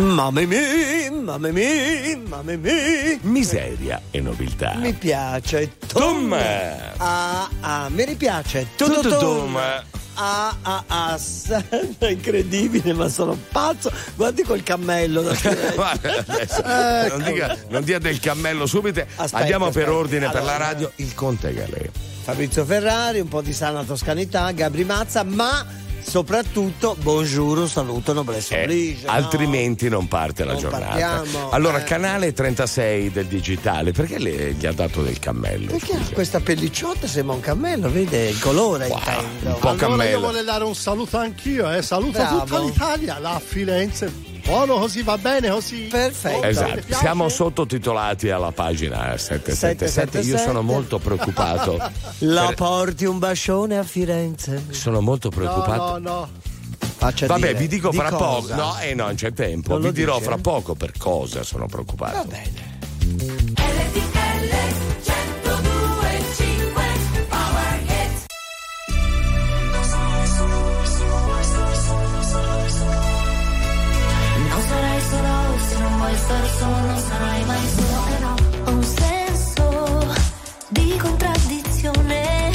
Mamma mia, mamma mia, mamma mia. Miseria e nobiltà. Mi piace. Tum. Ah, ah, mi ripiace. Tutum. Tutum. Ah, ah, ah, è incredibile, ma sono pazzo. Guardi quel cammello adesso, non, dica, non dia del cammello subito. Aspetta, Andiamo per aspetta. ordine per la Allora. radio. Il Conte Galè. Fabrizio Ferrari, un po' di sana toscanità, Gabri Mazza, ma soprattutto buongiorno, saluto, noblesse Eh, oblige. no? altrimenti non parte la Non giornata. partiamo, allora, eh. canale 36 del digitale, perché le- gli ha dato del cammello? Perché scusa? questa pellicciotta sembra un cammello, vede il colore Wow, intendo. un po' allora cammello. io voglio dare un saluto anch'io, eh. Saluto Bravo. tutta l'Italia, la Firenze. Buono così, va bene così. Perfetto. Esatto, siamo sottotitolati alla pagina 777. Io 777. sono molto preoccupato. La per- porti un bacione a Firenze? sono molto No, preoccupato. no, no. Faccia Vabbè, dire. vi dico Di fra poco. cosa? No, eh no, non c'è tempo. Non Vi dirò dice? fra poco per cosa sono preoccupato. Va bene. RTL stare solo, sarai mai no, ho un senso di contraddizione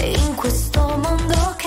in questo mondo che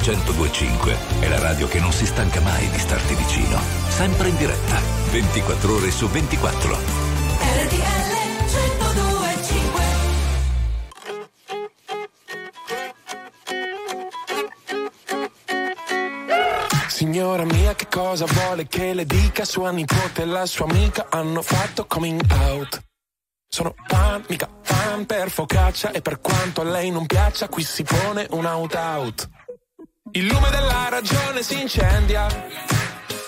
1025 è la radio che non si stanca mai di starti vicino. Sempre in diretta, 24 ore su 24. RTL 1025 Signora mia, che cosa vuole che le dica? Sua nipote e la sua amica hanno fatto coming out. Sono fan, mica fan per focaccia e per quanto a lei non piaccia, qui si pone un out-out. Il lume della ragione si incendia.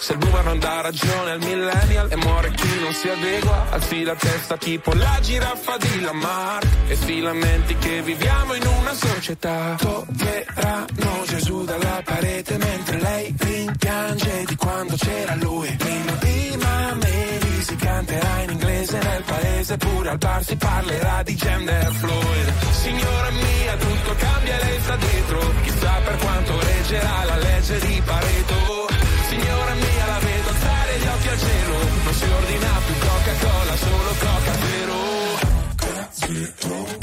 Se il boomer non dà ragione al millennial e muore chi non si adegua, alzi la testa tipo la giraffa di Lamarck e si lamenti che viviamo in una società. Toglieranno Gesù dalla parete mentre lei rimpiange di quando c'era lui. Prima si canterà in inglese nel paese, pure al bar si parlerà di gender fluid. Signora mia, tutto cambia lei sta dietro, chissà per quanto reggerà la legge di Pareto. Signora mia, la vedo alzare gli occhi al cielo, non si ordina più Coca-Cola, solo Coca Zero. Signora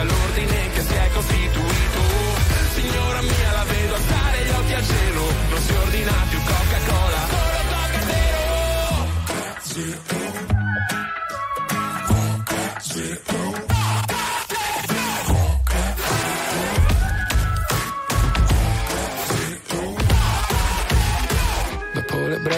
arresta l'ordine che si è costituito. Signora mia, la vedo alzare gli occhi al cielo, non si ordina più Coca-Cola, solo Coca Zero.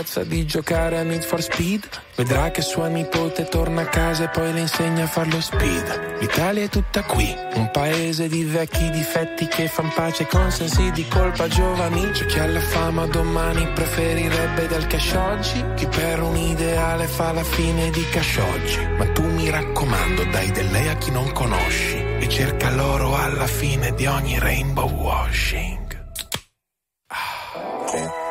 L'ebbrezza di giocare a Need for Speed, vedrà che sua nipote torna a casa e poi le insegna a far lo speed. L'Italia è tutta qui, un paese di vecchi difetti che fan pace con sensi di colpa giovani. C'è chi alla fama domani preferirebbe del cash oggi, chi per un ideale fa la fine di cash oggi. Ma tu mi raccomando, dai del lei a chi non conosci e cerca l'oro alla fine di ogni rainbow washing.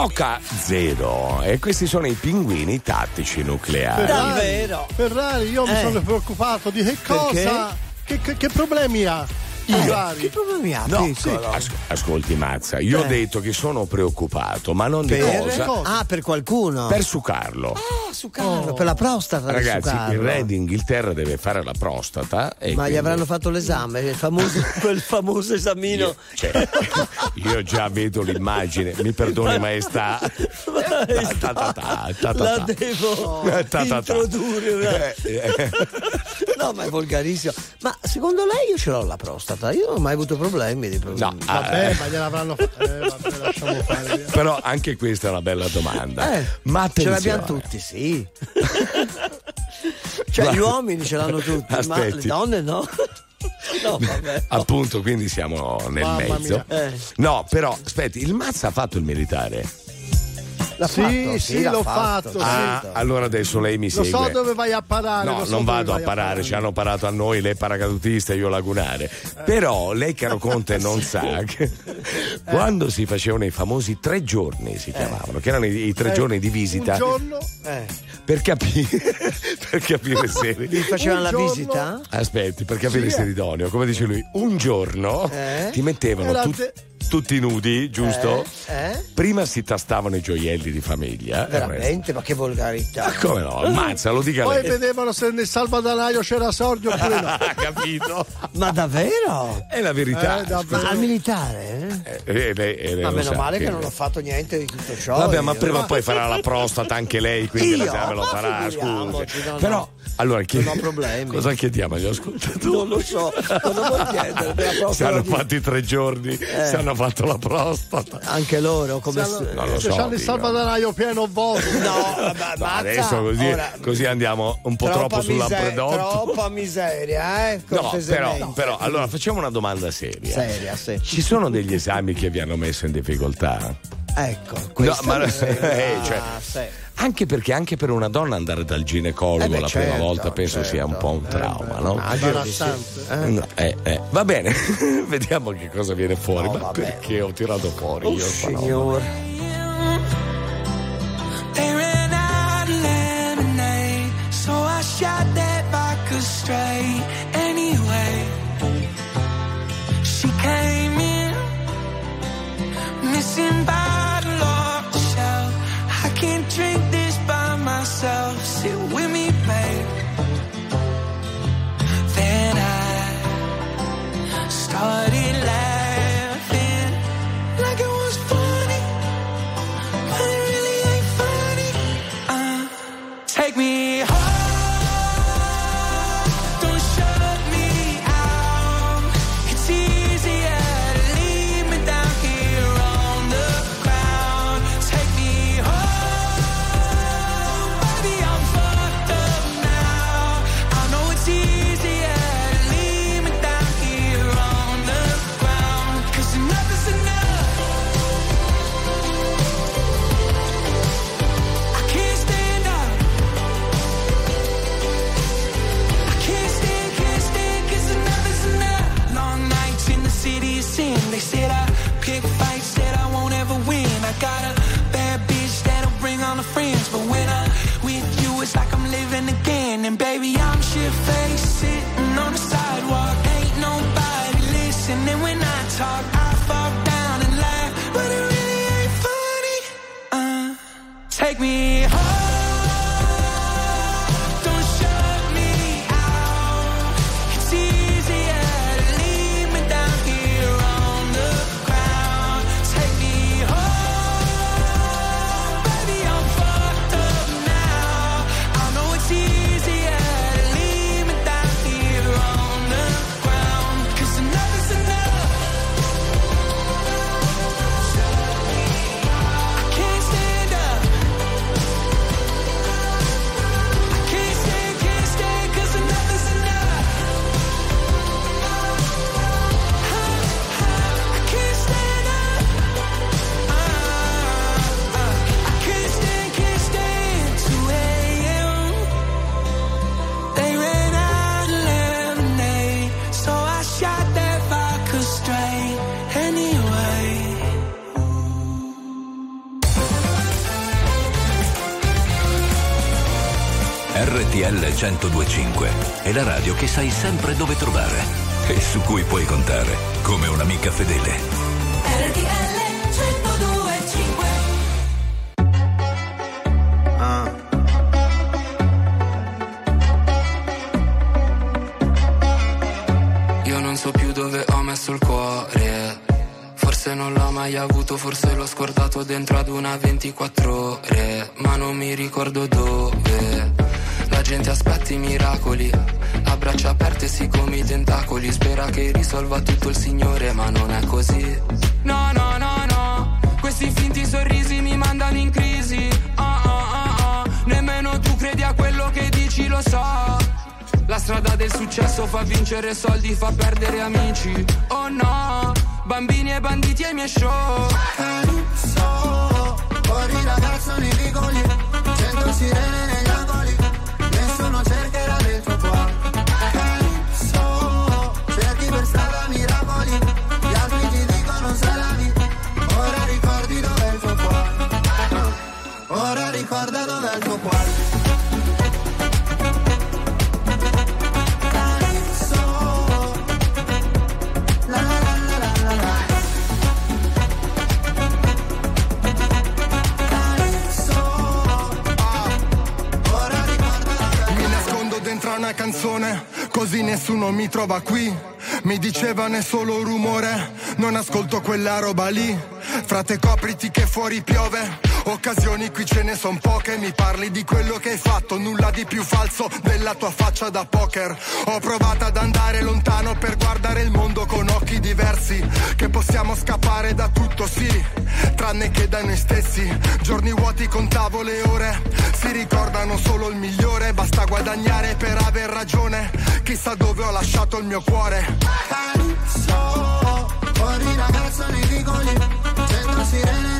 Coca Zero. E questi sono i pinguini tattici nucleari. Davvero? Ferrari, io mi Eh. sono preoccupato di che cosa. Che, che- che problemi ha? Ferrari? Che problemi ha, No, piccolo? as- ascolti Mazza, io ho Eh. detto che sono preoccupato, ma non di Per? cosa. cosa? Ah, per qualcuno? Per succarlo. Ah, su Carlo, per la prostata Ragazzi, sucarlo. il re d'Inghilterra deve fare la prostata. E Ma quindi- gli avranno fatto l'esame, il famoso, quel famoso esamino. Io, cioè, io già vedo l'immagine, mi perdoni maestà. La devo Ta, ta, ta. introdurre. No, ma è volgarissimo. Ma secondo lei io ce l'ho la prostata? Io non ho mai avuto problemi di No, Vabbè, eh, ma gliel'avranno fatto. Eh, vabbè, lasciamo fare. via. però anche questa è una bella domanda. Eh, ma ce attenzione. l'abbiamo tutti, sì. cioè, Ma- gli uomini ce l'hanno tutti, ma Aspetti. le donne no. No, vabbè. Appunto, quindi siamo nel Mamma mezzo. Eh. No, però, aspetti, il Mazza ha fatto il militare. L'ha Sì, fatto, sì, l'ha l'ho fatto, sì. Ah, allora adesso lei mi Lo segue. so dove vai a parare. No, lo so non vado a parare, ci hanno parato a noi, lei paracadutista e io lagunare. Però lei, caro Conte, non sa che quando si facevano i famosi tre giorni, si chiamavano, che erano i, i tre Eh, giorni di visita, Un giorno Eh. per capire, per capire se Gli facevano Un la giorno- visita? Aspetti, per capire Sì, se eh. eri idoneo, come dice lui, un giorno Eh? ti mettevano Era tut- te- tutti nudi, giusto? Eh? Eh? Prima si tastavano i gioielli di famiglia. Veramente, ma che volgarità. Ma come no? Mazza, lo dica poi lei. vedevano se nel salvadanaio c'era sordio oppure no. Ha capito? Ma davvero? È la verità. Eh, davvero. Ma al militare? eh? Eh, eh, eh, Ma meno male che non ho fatto niente di tutto ciò. Vabbè, ma io. prima o poi farà la prostata anche lei, quindi Io? l'esame lo farà, scusi. no, no. Allora, chi- Non ho problemi. Cosa chiediamo agli ascoltatori? Non lo so, cosa vuol chiedere? Se prossima hanno di- fatto tre giorni, se hanno fatto la prostata. Anche loro, come Se s- Non lo se so. c'hanno il salvadanaio pieno vuoto. No, ma, No, adesso così, ora- così andiamo un po' troppo miser- sull'ampredotto. Troppa miseria, eh? No, però, cortesemente. però, allora facciamo una domanda seria. Seria, sì. Ci sono degli esami che vi hanno messo in difficoltà? Ecco, questa ma- mi sembra- eh, cioè, Ah, sì. Anche perché anche per una donna andare dal ginecologo Eh beh, la prima certo, volta penso sia un certo. po' un trauma, no? Immagino di sì. Imbarazzante. No, eh, eh, Va bene, vediamo che cosa viene fuori. No, ma vabbè. perché ho tirato fuori Oh, io? sta roba? signor. They ran out of lemonade, so I shot that vodka straight. Anyway, she came in, missing bottle how. Me 1025 è la radio che sai sempre dove trovare e su cui puoi contare come un'amica fedele. RTL 1025 Io non so più dove ho messo il cuore. Forse non l'ho mai avuto, forse l'ho scordato dentro ad una 24 ore. Ma non mi ricordo dove. Gente i miracoli. A braccia aperte sì come i tentacoli. Spera che risolva tutto il Signore, ma non è così. No, no, no, no. Questi finti sorrisi mi mandano in crisi. Ah, ah, ah, ah. Nemmeno tu credi a quello che dici, lo so. La strada del successo fa vincere soldi, fa perdere amici. Oh no, bambini e banditi ai miei show. Calypso, fuori ragazzo nei vicoli, cento sirene negli la la. Mi nascondo dentro una canzone, così nessuno mi trova qui. Mi dicevano è solo rumore, non ascolto quella roba lì. Frate copriti che fuori piove, Occasioni qui ce ne son poche, mi parli di quello che hai fatto, nulla di più falso della tua faccia da poker. Ho provato ad andare lontano per guardare il mondo con occhi diversi, che possiamo scappare da tutto, sì, tranne che da noi stessi. Giorni vuoti contavo le ore, si ricordano solo il migliore, basta guadagnare per aver ragione. Chissà dove ho lasciato il mio cuore. Calypso, fuori ragazzo nei vicoli, sirene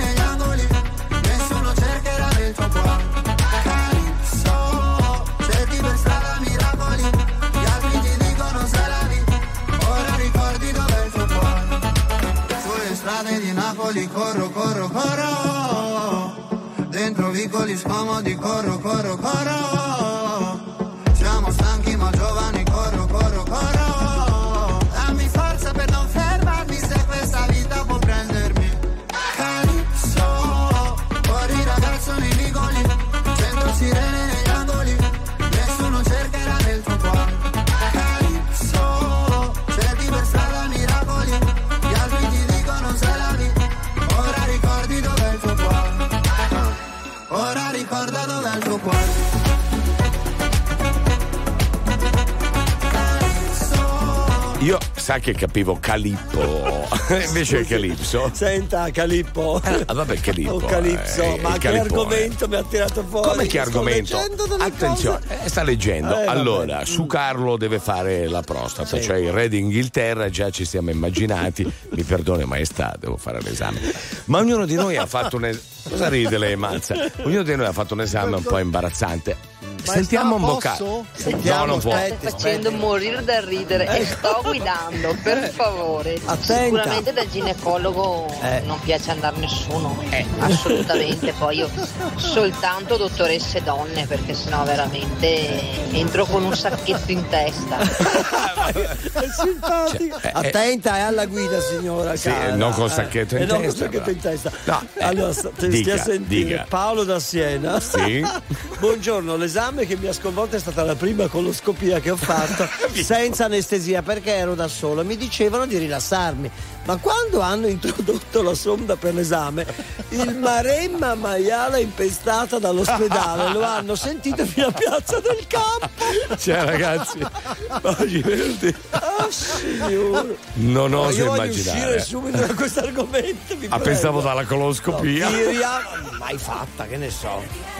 corro, corro, corro, dentro vicoli scomodi corro, corro, corro. Sa che capivo Calippo, invece è Calipso. Senta, Calippo. Ah, vabbè, Calippo. Oh, Calipso, eh, ma che Calippone. argomento mi ha tirato fuori? Come che argomento? Attenzione, eh, sta leggendo. Eh, vabbè. allora, su Carlo deve fare la prostata, Sì. cioè il re d'Inghilterra, già ci siamo immaginati. Mi perdoni, maestà, devo fare l'esame. Ma ognuno di noi ha fatto un esame. Cosa ride lei, Mazza? Ognuno di noi ha fatto un esame un po' imbarazzante. Sentiamo un vocale. posso? No, non può. aspetti, Stai facendo morire da ridere e sto guidando, per favore. Attenta. Sicuramente dal ginecologo Eh. non piace andare nessuno. Assolutamente. Poi io soltanto dottoresse donne, perché sennò veramente entro con un sacchetto in testa. È simpatico. Cioè, eh, Attenta, è alla guida, signora. Sì, cara. non col Eh, sacchetto in eh, testa, sacchetto in testa. No, eh, allora, te- dica, stia a sentire. dica. Paolo da Siena. Sì. Buongiorno, l'esame che mi ha sconvolto è stata la prima coloscopia che ho fatto senza anestesia perché ero da solo. Mi dicevano di rilassarmi. Ma quando hanno introdotto la sonda per l'esame, il maremma maiale impestata dall'ospedale lo hanno sentito fino a Piazza del Campo. Cioè, ragazzi, oggi venerdì. Oh, signore. Non Ma oso io immaginare. uscire subito da questo argomento. Ah, prego. pensavo dalla coloscopia. No, tiriamo- mai fatta, che ne so.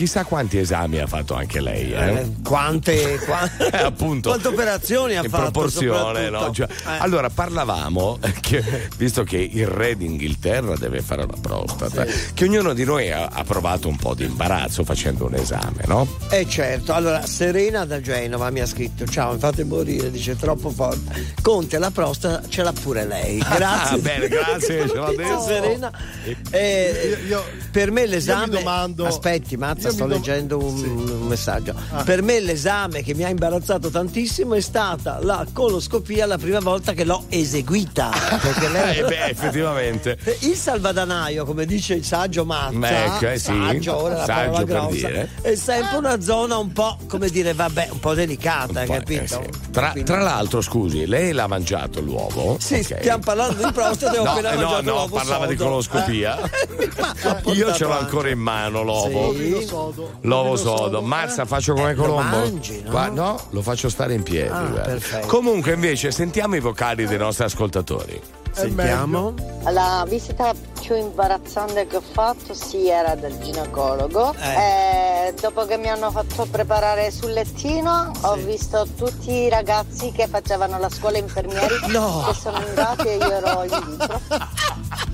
chissà quanti esami ha fatto anche lei. Eh? Eh, quante, quante, eh, appunto, quante operazioni ha in fatto? Proporzione, no? cioè, eh. Allora, parlavamo, che, visto che il re d'Inghilterra deve fare la prostata, sì. che ognuno di noi ha, ha, provato un po' di imbarazzo facendo un esame, no? Eh certo, allora Serena da Genova mi ha scritto, ciao, mi fate morire, dice troppo forte. Conte la prostata ce l'ha pure lei. Ah, grazie. Ah, bene, grazie, ce l'ho detto. Serena. Eh, io, io, per me l'esame... Io domando... Aspetti, mazza, sto dom- leggendo un, Sì. un messaggio. Ah. Per me l'esame che mi ha imbarazzato tantissimo è stata la coloscopia la prima volta che l'ho eseguita. Perché lei- Eh beh, effettivamente. Il salvadanaio, come dice il saggio Mazza, ecco, eh, sì. saggio, ora la Saggio grossa, dire. è sempre una zona un po', come dire, vabbè, un po' delicata, Poi, capito? eh, sì. tra, tra l'altro, scusi, lei l'ha mangiato l'uovo? Sì, Ok. stiamo parlando di prostata e ho No, appena eh, no, mangiato no, l'uovo parlava di sodo. coloscopia. Eh, Io ce l'ho ancora in mano l'uovo. Sì. L'uovo sodo. Mazza, faccio come Eh, lo Colombo. mangi, no? Gua- no, lo faccio stare in piedi. Ah. Comunque, invece, sentiamo i vocali dei nostri ascoltatori. Sentiamo. La visita più imbarazzante che ho fatto sì era dal ginecologo. Eh, dopo che mi hanno fatto preparare sul lettino ho visto tutti i ragazzi che facevano la scuola infermieri No. che sono andati e io ero lì dietro.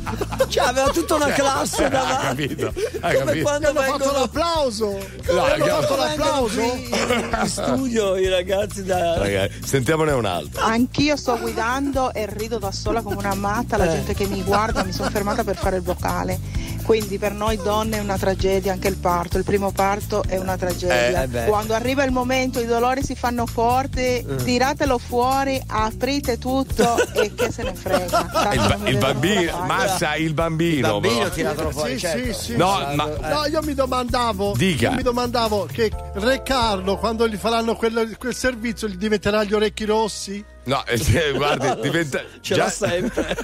Cioè, aveva tutta una classe Ha davanti. capito, ha Come capito. quando Hanno fatto vengono l'applauso. No, Hanno fatto l'applauso. in studio i ragazzi da Ragazzi, sentiamone un altro. Anch'io sto guidando e rido da sola come una matta, la Eh. gente che mi guarda, mi sono fermata per fare il vocale. Quindi per noi donne è una tragedia anche il parto, il primo parto è una tragedia. Eh, eh. Quando arriva il momento i dolori si fanno forti, tiratelo fuori, aprite tutto e che se ne frega. Tanto Il, il bambino. Mazza, il bambino. Il bambino tiratelo fuori, Sì, certo. sì, sì. No, ma- No, io mi domandavo, Dica. io mi domandavo che Re Carlo quando gli faranno quel, quel servizio gli diventerà gli orecchi rossi? No, eh, guardi, diventa. Ce l'ha sempre.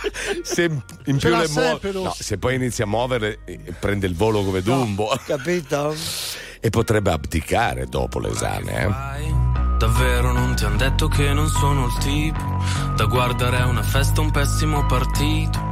Se in Ce più l'ha le muove. sempre, No, se poi inizia a muovere, prende il volo come Dumbo. Capito? E potrebbe abdicare dopo l'esame, eh. Davvero non ti han detto che non sono il tipo da guardare a una festa un pessimo partito.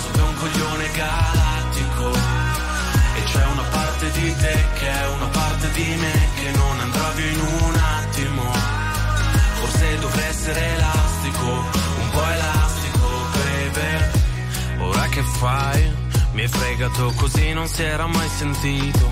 è un coglione galattico. E c'è una parte di te che è una parte di me che non andrà via in un attimo. Forse dovrei essere elastico, un po' elastico, baby. Ora che fai? Mi hai fregato così non si era mai sentito.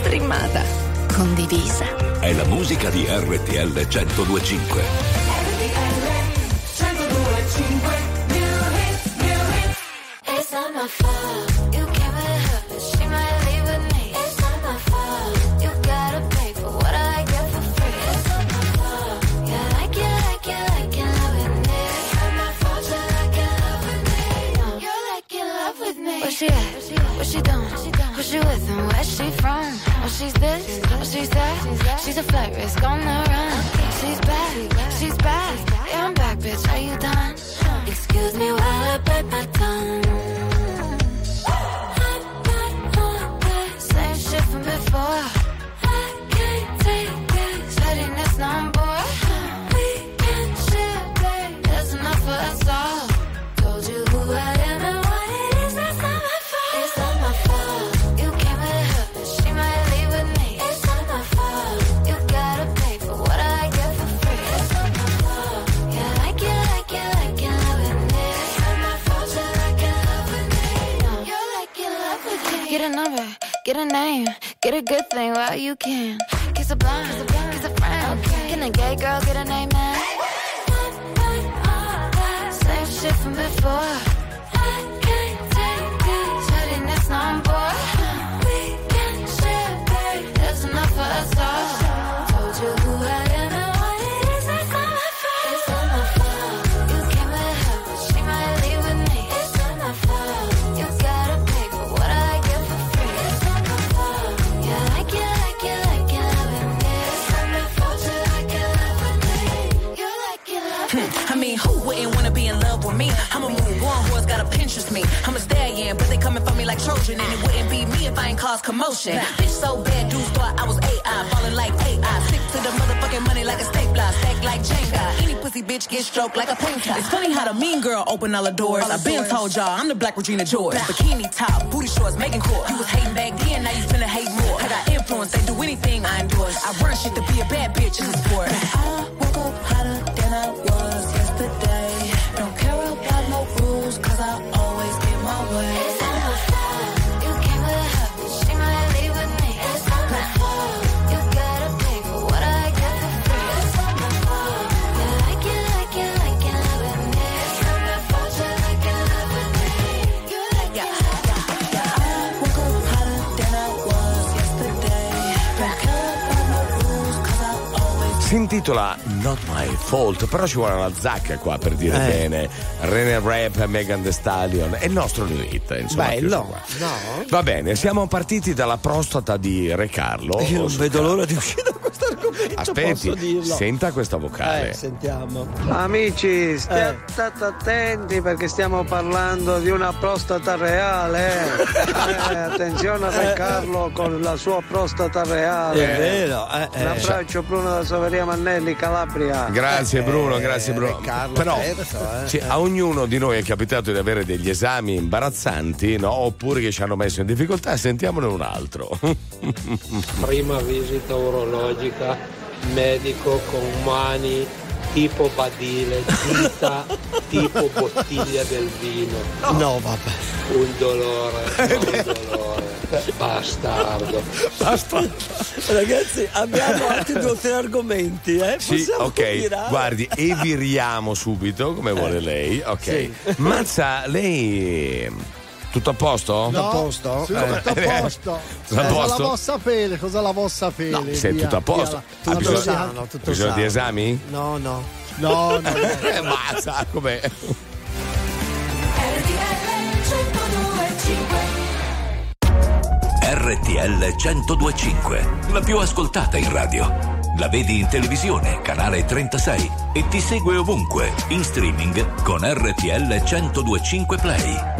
streamata, condivisa. È la musica di RTL 1025. It's not my fault. You came with her, but she might leave with me. It's not my fault. You gotta pay for what I get for free. It's not my fault. You like it, like it, like it, love with me. It's not my fault. You like it, love with me. No, you like it, love with me. Where she at? What she doing? Who she with and where she from? Oh, she's this, oh, she's that. She's a flight risk on the run. Open doors. I've been told y'all I'm the black Regina George. Bikini top, booty shorts, making court. Intitola Not My Fault, però ci vuole una zacca qua per dire Eh. bene. Rene Rap, Megan The Stallion, è il nostro new hit, insomma. Bello. No? Va bene, siamo partiti dalla prostata di Re Carlo. Io non vedo l'ora di uscire dirlo. senta questa vocale. Eh, sentiamo. Amici, Eh. state attenti perché stiamo parlando di una prostata reale. Eh, attenzione a Re Carlo con la sua prostata reale. È vero, eh, eh. Un abbraccio Bruno da Saveria Mannelli, Calabria. Grazie Bruno, grazie Bruno. Carlo Però terzo, eh. sì, a ognuno di noi è capitato di avere degli esami imbarazzanti, no? Oppure che ci hanno messo in difficoltà, sentiamone un altro. Prima visita urologica, medico con mani tipo badile, dita tipo bottiglia del vino. No, vabbè. Un dolore, un dolore. Bastardo. Basta. Ragazzi, abbiamo altri due o tre argomenti, eh? Sì, Possiamo ok, virare? guardi, e viriamo subito come vuole lei. Ok. Sì. Mazza, lei tutto a posto? No, a posto? Sì, Eh. tutto a posto. Tutto a cosa posto? la vuol sapere? Cosa la vuol sapere? No, sei Via, tutto a posto. via. Ha Tutto bisogno, sano, tutto bisogno di sano. esami? No, no. No, no, no. Eh, mazza, com'è? RTL 1025, la più ascoltata in radio. La vedi in televisione, canale 36 e ti segue ovunque, in streaming con RTL 1025 Play.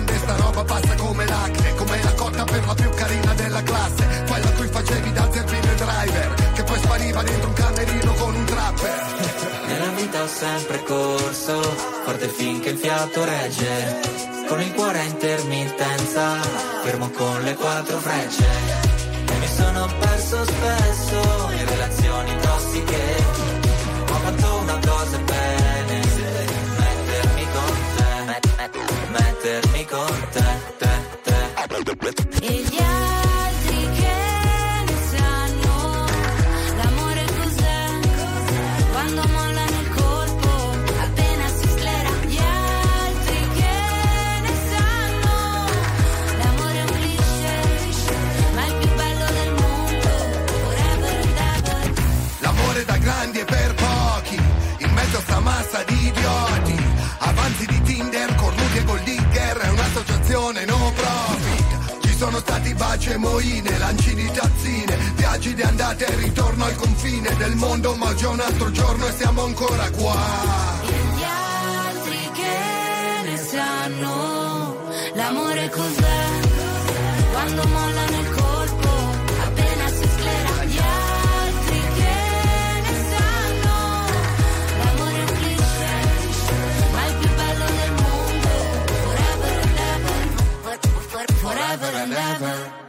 Grande sta roba passa come l'acne, come la cotta per la più carina della classe, quella cui facevi da zerbino driver, che poi spariva dentro un camerino con un trapper. Nella vita ho sempre corso, forte finché il fiato regge. Con il cuore a intermittenza, fermo con le quattro frecce. E mi sono perso spesso in relazioni tossiche. Te, mettermi stati baci e moine, lanci di tazzine, viaggi di andata e ritorno al confine del mondo, ma già un altro giorno e siamo ancora qua. Gli altri che ne sanno l'amore cos'è? Quando mollano il colpo, appena si sclera. Gli altri che ne sanno l'amore è un cliché, ma il più bello del mondo. Forever and ever, forever and ever.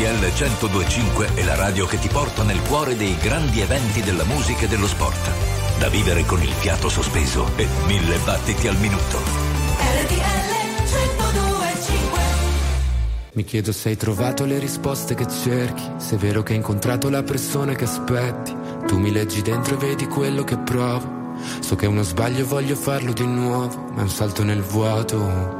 RTL 1025 è la radio che ti porta nel cuore dei grandi eventi della musica e dello sport. Da vivere con il fiato sospeso e mille battiti al minuto. RTL 1025 Mi chiedo se hai trovato le risposte che cerchi, se è vero che hai incontrato la persona che aspetti. Tu mi leggi dentro e vedi quello che provo. So che è uno sbaglio e voglio farlo di nuovo, ma è un salto nel vuoto.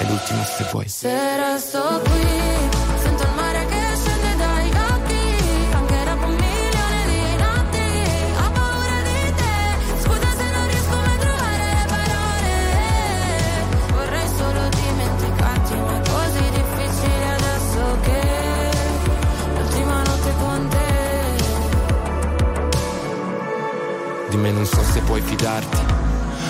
è l'ultima se vuoi. Se resto qui, sento il mare che scende dai occhi, anche dopo un milione di notti, ho paura di te, scusa se non riesco mai a trovare le parole, vorrei solo dimenticarti, ma è così difficile adesso che l'ultima notte con te. Di me non so se puoi fidarti.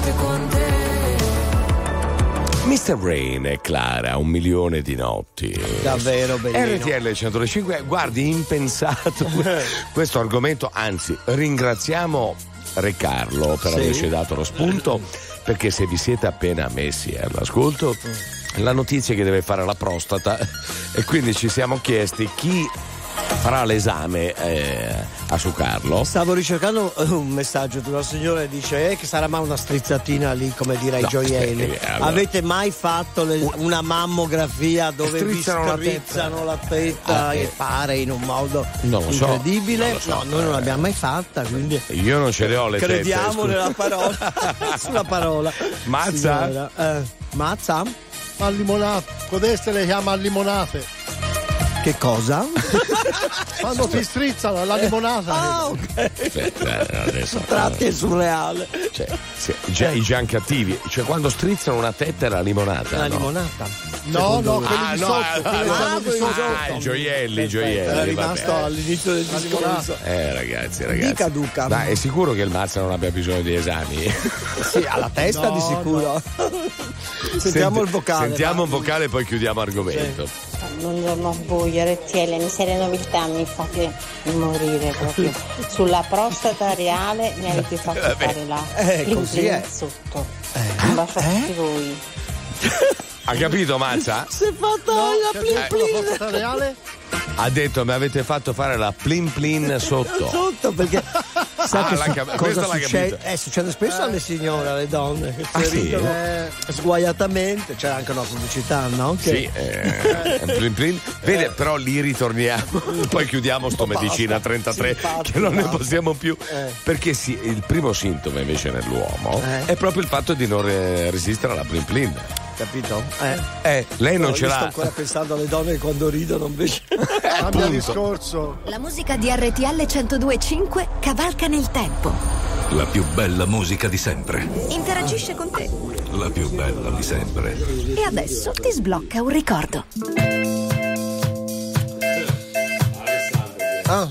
notte con te. Mr. Rain e Clara, un milione di notti. Davvero bellino. RTL 105, guardi, impensato questo argomento, anzi ringraziamo Re Carlo per Sì. averci dato lo spunto, perché se vi siete appena messi all'ascolto, la notizia è che deve fare la prostata e quindi ci siamo chiesti chi farà l'esame eh, a su Carlo. Stavo ricercando eh, un messaggio di una signora che dice eh, che sarà mai una strizzatina lì, come dire ai No, gioielli. eh, allora. Avete mai fatto le- una mammografia dove vi Strizzano la strizzano la tetta Ah, e eh. pare in un modo Non lo so, incredibile? non lo so, no, noi non l'abbiamo mai fatta, quindi Io non ce le ho le tette. crediamo nella parola, sulla parola. Mazza? Signora, eh, mazza? Al limonate. Codeste le chiama al limonate. Che cosa? Quando ti strizzano la limonata. Ah, ok. Eh, adesso. Tratti è surreale. Cioè, sì, già, i già cattivi, cioè quando strizzano una tetta è la limonata. La no? limonata. No, no, quelli Ah, di no, sotto. ah, ah, zone di sotto. Ah, i gioielli, i Era gioielli. rimasto vabbè. all'inizio del discorso. Eh ragazzi, ragazzi. Dica, Duca. Ma è sicuro che il Mazza non abbia bisogno di esami? Sì, alla testa No, di sicuro. Sentiamo Senti- il vocale. Sentiamo un vocale e poi chiudiamo argomento. Buongiorno a voi, RTL, mi serie nobiltà mi fate morire proprio. Sulla prostata reale mi avete fatto fare la Eh, così è. sotto. Un bacio a tutti voi. Ha capito Mazza? Si è fatta No, la plin la plin prostata reale? Ha detto mi avete fatto fare la plin plin sotto. sotto perché sa Ah, che cap- cosa questa l'ha succede? Eh, succede spesso alle signore, alle donne che Ah, si sì? ridono sguaiatamente. C'è anche una pubblicità, no? Che- Sì, eh, plin plin. Vede, però lì ritorniamo. Poi chiudiamo sto Basta. medicina 33 Sì, infatti, che non ne basta. possiamo più. Eh. Perché sì, il primo sintomo invece nell'uomo Eh. è proprio il fatto di non eh, resistere alla plin plin. Capito? Eh. Eh, lei non No, ce io sto l'ha. ancora pensando alle donne quando ridono invece. Cambia discorso. La musica di RTL 1025 cavalca nel tempo. La più bella musica di sempre. Interagisce con te. La più bella di sempre. E adesso ti sblocca un ricordo. Ah.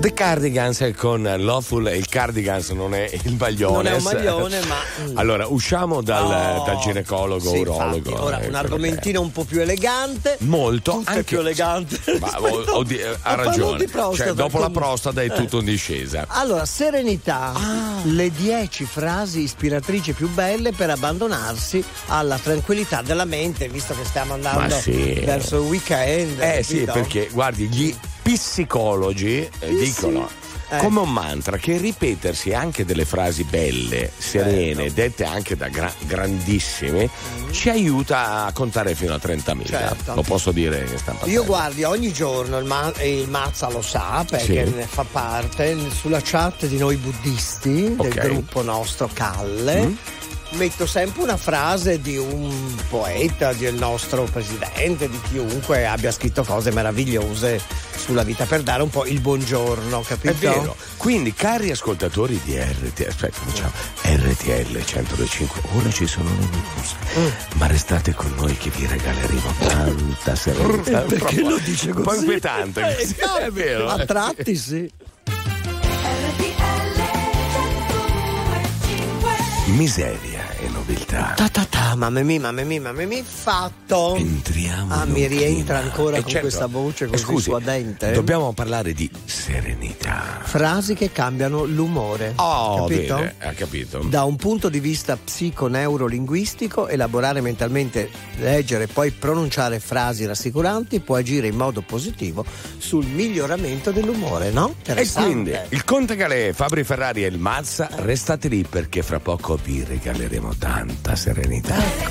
The Cardigans con Lawful e il Cardigans non è il maglione. Non è un maglione, ma- mm. Allora, usciamo dal, Oh. dal ginecologo, Sì, urologo. infatti. Ora ecco, un argomentino un po' più elegante. Molto, Tutte anche- più elegante. Ma, oh, oddio, eh, ha ragione. di prostata, Cioè, dopo la come- prostata è Eh. tutto in discesa. Allora, serenità, Ah. le 10 frasi ispiratrici più belle per abbandonarsi alla tranquillità della mente, visto che stiamo andando sì. verso il weekend. Eh sì, capito? perché guardi, gli psicologi eh, dicono Eh. come un mantra che ripetersi anche delle frasi belle, serene, dette anche da gra- grandissimi, ci aiuta a contare fino a 30.000. Certo. Lo posso dire in stampa. Io guardi ogni giorno, il, Ma- il Mazza lo sa perché Sì. ne fa parte, sulla chat di noi buddisti, Ok. del gruppo nostro Calle. Mm. Metto sempre una frase di un poeta, del nostro presidente, di chiunque abbia scritto cose meravigliose sulla vita per dare un po' il buongiorno, capito? È vero. Quindi, cari ascoltatori di RTL, aspetta, facciamo RTL 1025, ora ci sono le news, Mm. ma restate con noi che vi regaleremo tanta serenità. Perché lo dice Un po' così? inquietante. Eh, no, è vero. A tratti sì. Miseria e nobiltà. Ta ta ta, mamma mia, mamma mia, mamma mia, fatto. Entriamo. Ah, mi rientra ancora Eh, con certo. questa voce Eh, così Scusi, suadente. Dobbiamo parlare di serenità. Frasi che cambiano l'umore. Oh, capito? vede, ha capito. Da un punto di vista psiconeurolinguistico, elaborare mentalmente, leggere e poi pronunciare frasi rassicuranti può agire in modo positivo sul miglioramento dell'umore, no? E quindi il Conte Calè, Fabri Ferrari e il Mazza, restate lì perché fra poco vi regaleremo tanta serenità. I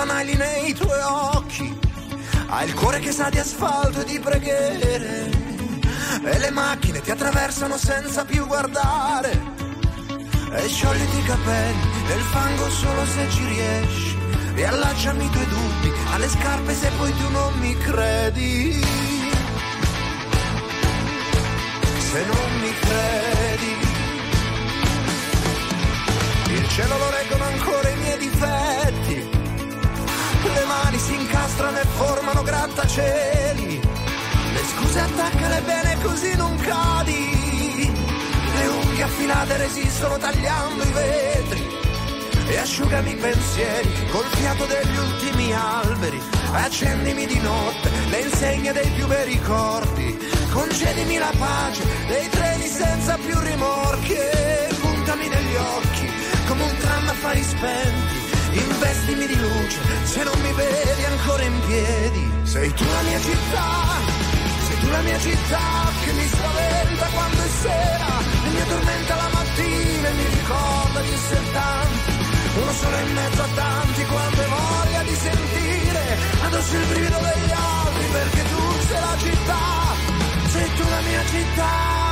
fanali nei tuoi occhi. Hai il cuore che sa di asfalto e di preghiere, e le macchine ti attraversano senza più guardare. E sciogliti i capelli nel fango solo se ci riesci, e allacciami i tuoi dubbi alle scarpe se poi tu non mi credi. Se non mi credi. Il cielo lo reggono ancora i miei difetti. Si incastrano e formano grattacieli. Le scuse attaccale bene così non cadi. Le unghie affilate resistono tagliando i vetri. E asciugami i pensieri col fiato degli ultimi alberi. Accendimi di notte le insegne dei più bei ricordi. Concedimi la pace dei treni senza più rimorchi. E puntami negli occhi come un tram a fari spenti. Investimi di luce se non mi vedi ancora in piedi. Sei tu la mia città, sei tu la mia città che mi spaventa quando è sera e mi addormenta la mattina e mi ricorda di essere tanti. Uno solo in mezzo a tanti quando hai voglia di sentire addosso il brivido degli altri perché tu sei la città, sei tu la mia città.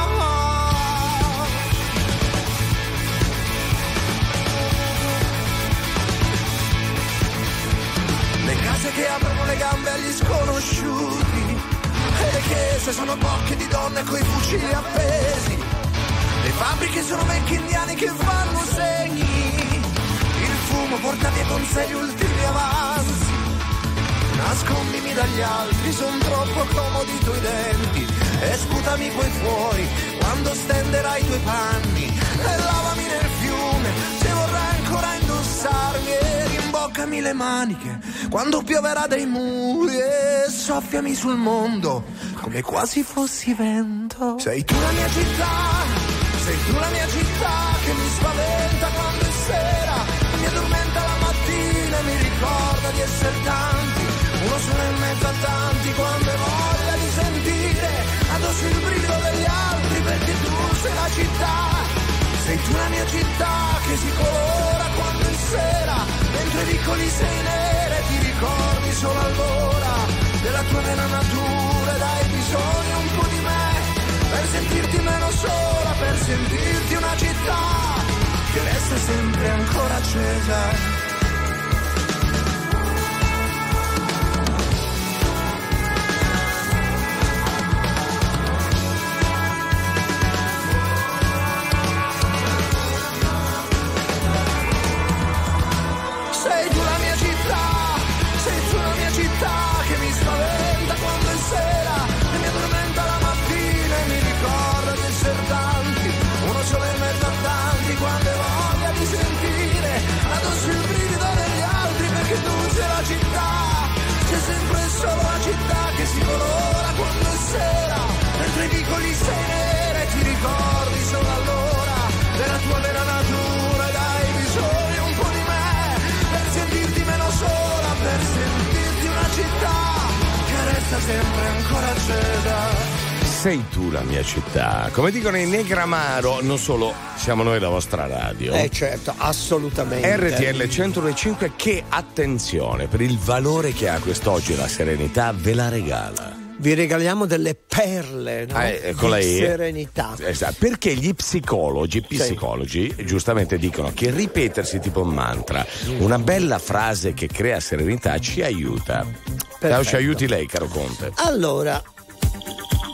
Case che aprono le gambe agli sconosciuti e le chiese sono bocche di donne coi fucili appesi. Le fabbriche sono vecchi indiani che fanno segni. Il fumo porta via con sé gli ultimi avanzi. Nascondimi dagli altri, son troppo comodi i tuoi denti. E sputami poi fuori quando stenderai i tuoi panni. E lavami nel fiume se vorrai ancora indossarmi. Rimboccami le maniche quando pioverà dai muri. E soffiami sul mondo come quasi fossi vento. Sei tu la mia città, sei tu la mia città che mi spaventa quando è sera. Mi addormenta la mattina e mi ricorda di essere tanti. Uno solo in mezzo a tanti quando hai voglia di sentire addosso il brivido degli altri perché tu sei la città. Sei tu la mia città che si colora quando è sera, mentre i vicoli sei nera e ti ricordi solo allora della tua vera natura e dai bisogno un po' di me per sentirti meno sola, per sentirti una città che resta sempre ancora accesa. Solo la città che si colora quando è sera, mentre i piccoli sei nera e ti ricordi solo allora della tua vera natura e dai bisogno un po' di me per sentirti meno sola, per sentirti una città che resta sempre ancora accesa. Sei tu la mia città. Come dicono in Negramaro, non solo siamo noi la vostra radio. Eh certo, assolutamente. RTL 105 che attenzione per il valore che ha quest'oggi la serenità ve la regala. Vi regaliamo delle perle no? Eh, con la E. serenità. Esatto, perché gli psicologi, psicologi giustamente dicono che ripetersi tipo un mantra, una bella frase che crea serenità ci aiuta. Ciao, ci aiuti lei, caro Conte. Allora,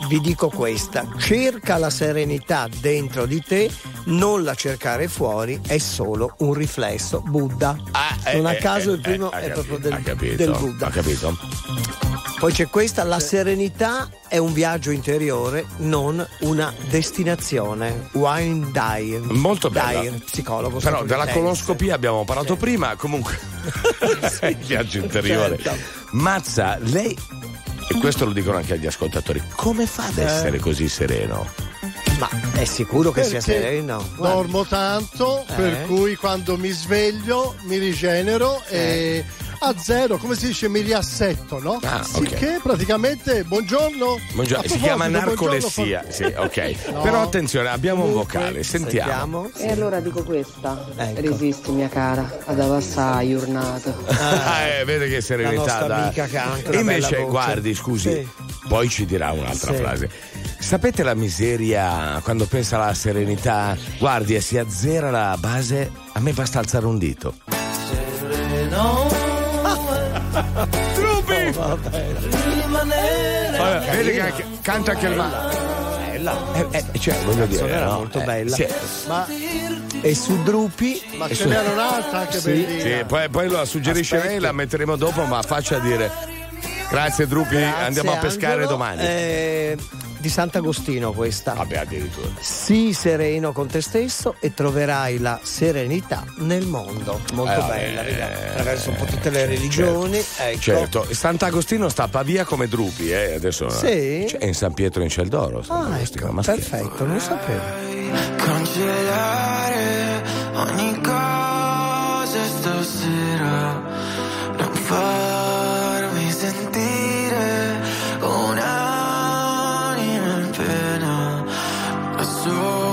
vi dico questa, cerca la serenità dentro di te, non la cercare fuori, è solo un riflesso. Buddha. non a eh, caso eh, il primo eh, è capi- proprio del, capito, del Buddha. Ha capito? Poi c'è questa, la serenità è un viaggio interiore, non una destinazione. Wine Dyer. Molto bella. Dyer, psicologo. Però della coloscopia abbiamo parlato prima, comunque il viaggio interiore. Certo. Mazza, lei, e questo lo dicono anche agli ascoltatori, come fa ad Eh. essere così sereno? Ma è sicuro che sia Perché sereno? Guarda. Dormo tanto, Eh. per cui quando mi sveglio mi rigenero e a zero, come si dice, mi riassetto, no? Ah, Sicché praticamente buongiorno. Buongiorno, si chiama narcolessia, buongiorno, sì, ok. No. Però attenzione, abbiamo un vocale, sentiamo. E allora dico questa, Ecco. resisti mia cara, ad abbassare giornata. Ah, eh, vede che serenità invece, guardi, scusi, Sì. poi ci dirà un'altra Sì. frase. Sapete la miseria quando pensa alla serenità? Guardi, e si azzera la base, a me basta alzare un dito. Trupi! Vabbè, vedi che anche- canta anche il ma. Eh, eh, cioè, voglio dire, era no? molto Eh, bella. sì. Ma, E su Drupi. ma ce su- n'era un'altra anche Sì, bellina. sì, poi, poi lo suggerisce Aspetti. lei, la metteremo dopo, ma faccia dire. Grazie Drupi, andiamo a pescare Angelo. domani. Eh, di Sant'Agostino questa. Vabbè, addirittura. Sii sereno con te stesso e troverai la serenità nel mondo. Molto Eh, bella, ragazzi. eh, attraverso un po' tutte le religioni. ecco. Certo, Sant'Agostino sta a Pavia come Drupi, eh? adesso Sì? Cioè, è in San Pietro in Celdoro. Ah, ecco, ma perfetto, non sapevo. Cancellare ogni cosa stasera Non farmi pena Da sola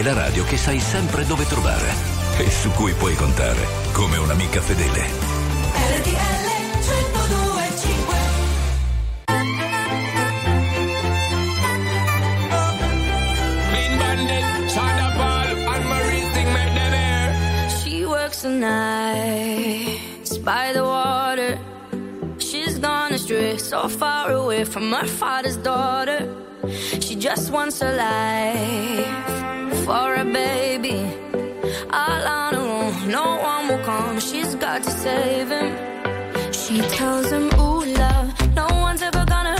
è la radio che sai sempre dove trovare e su cui puoi contare come un'amica fedele. RTL 1025 Clean bandit, Shonda Paul, and Marie thing make them air. She works the nights by the water. She's gone astray, so far away from her father's daughter. She just wants a life for a baby. All on her own, no one will come. She's got to save him. She tells him, Ooh, love, no one's ever gonna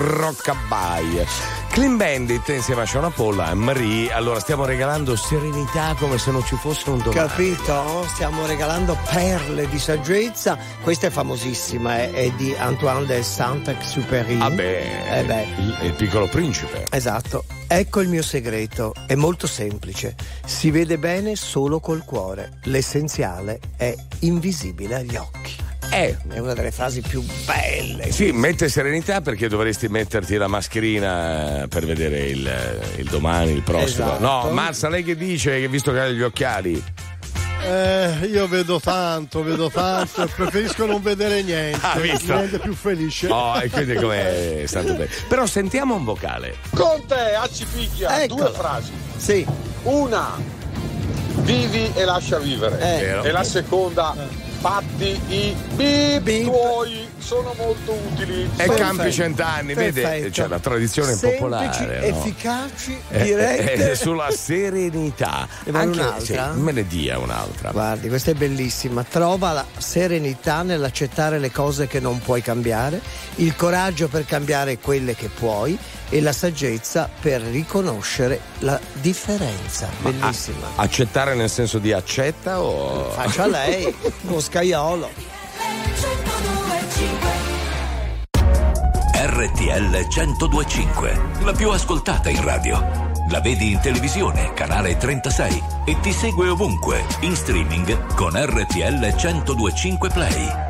Rockabye. Clean Bandit insieme a Shona Paul e Marie. Allora stiamo regalando serenità come se non ci fosse un domani. Capito? Stiamo regalando perle di saggezza. Questa è famosissima, è, è di Antoine de Saint-Exupéry. Ah beh, Eh beh. Il, il piccolo principe. Esatto. Ecco il mio segreto. È molto semplice. Si vede bene solo col cuore. L'essenziale è invisibile agli occhi. Eh. È una delle frasi più belle. Sì, mette serenità perché dovresti metterti la mascherina per vedere il, il domani, il prossimo. Esatto. No, Mazza, lei che dice che visto che ha gli occhiali? Eh, io vedo tanto, vedo tanto e preferisco non vedere niente. Ah, visto? Mi rende più felice. Oh, e quindi com'è stato bene. Però sentiamo un vocale. Con te, Accipicchia, Eccola. due frasi. Sì. Una, vivi e lascia vivere. Eh. Vero. E la seconda, fatti i bip, tuoi, sono molto utili. E campi cent'anni, vede? C'è la tradizione Semplici, popolare. no? efficaci, Eh, dirette. eh, sulla serenità. Vuole Anche- un'altra? sì, me ne dia un'altra. Guardi, questa è bellissima. Trova la serenità nell'accettare le cose che non puoi cambiare, il coraggio per cambiare quelle che puoi e la saggezza per riconoscere la differenza. Bellissima. Accettare nel senso di accetta o. Faccia lei, scaiolo. RTL 1025, la più ascoltata in radio. La vedi in televisione, canale 36 e ti segue ovunque, in streaming con RTL 1025 Play.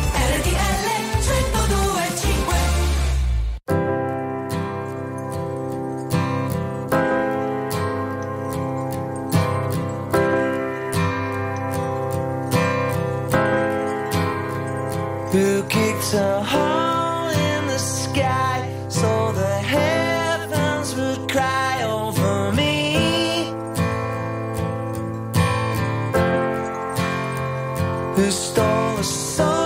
The stars.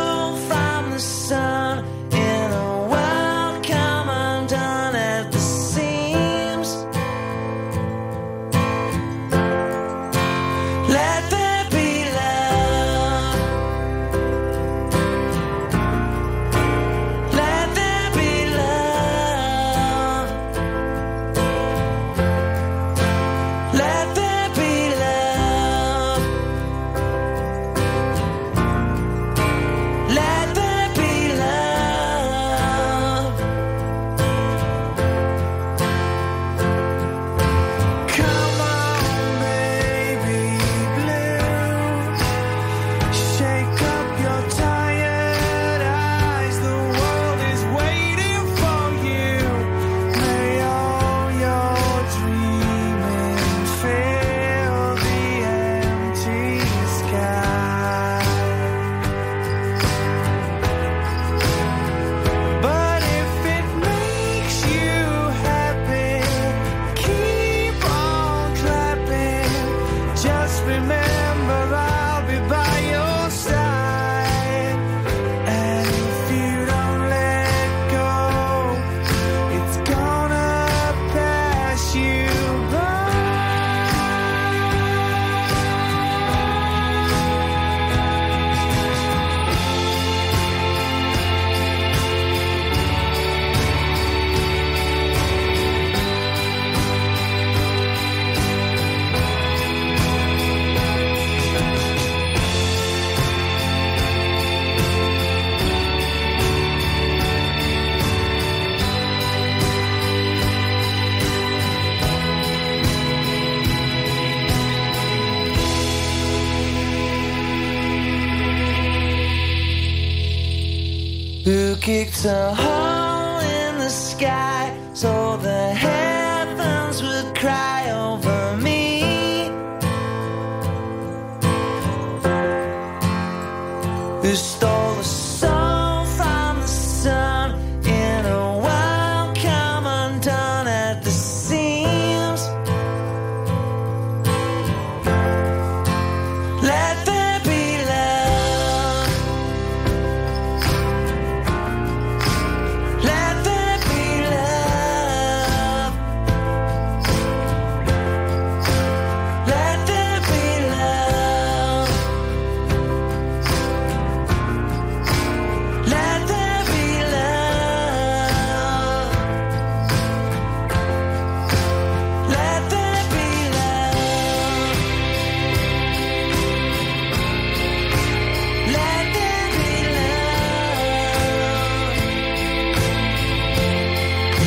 kicked her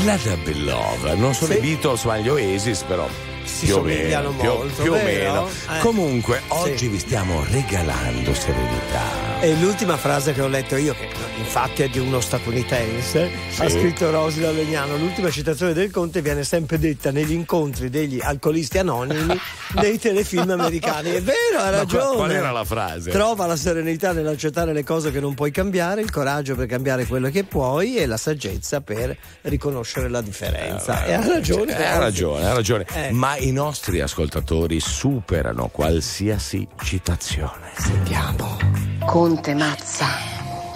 Let There Be Love. Non sono i Beatles ma gli Oasis, però. Si più o somigliano meno, più- molto, più o vero? meno. Eh. Comunque, Sì. oggi vi stiamo regalando serenità. E l'ultima frase che ho letto io, che infatti è di uno statunitense, Sì. ha scritto Rosi da Legnano, l'ultima citazione del Conte viene sempre detta negli incontri degli alcolisti anonimi nei telefilm americani. È vero, ha Ma ragione. qual- qual era la frase? Trova la serenità nell'accettare le cose che non puoi cambiare, il coraggio per cambiare quello che puoi e la saggezza per riconoscere la differenza. e ha ragione. Eh, ha ragione, ha ragione. Eh. Ma i nostri ascoltatori superano qualsiasi citazione. Sentiamo. Conte Mazza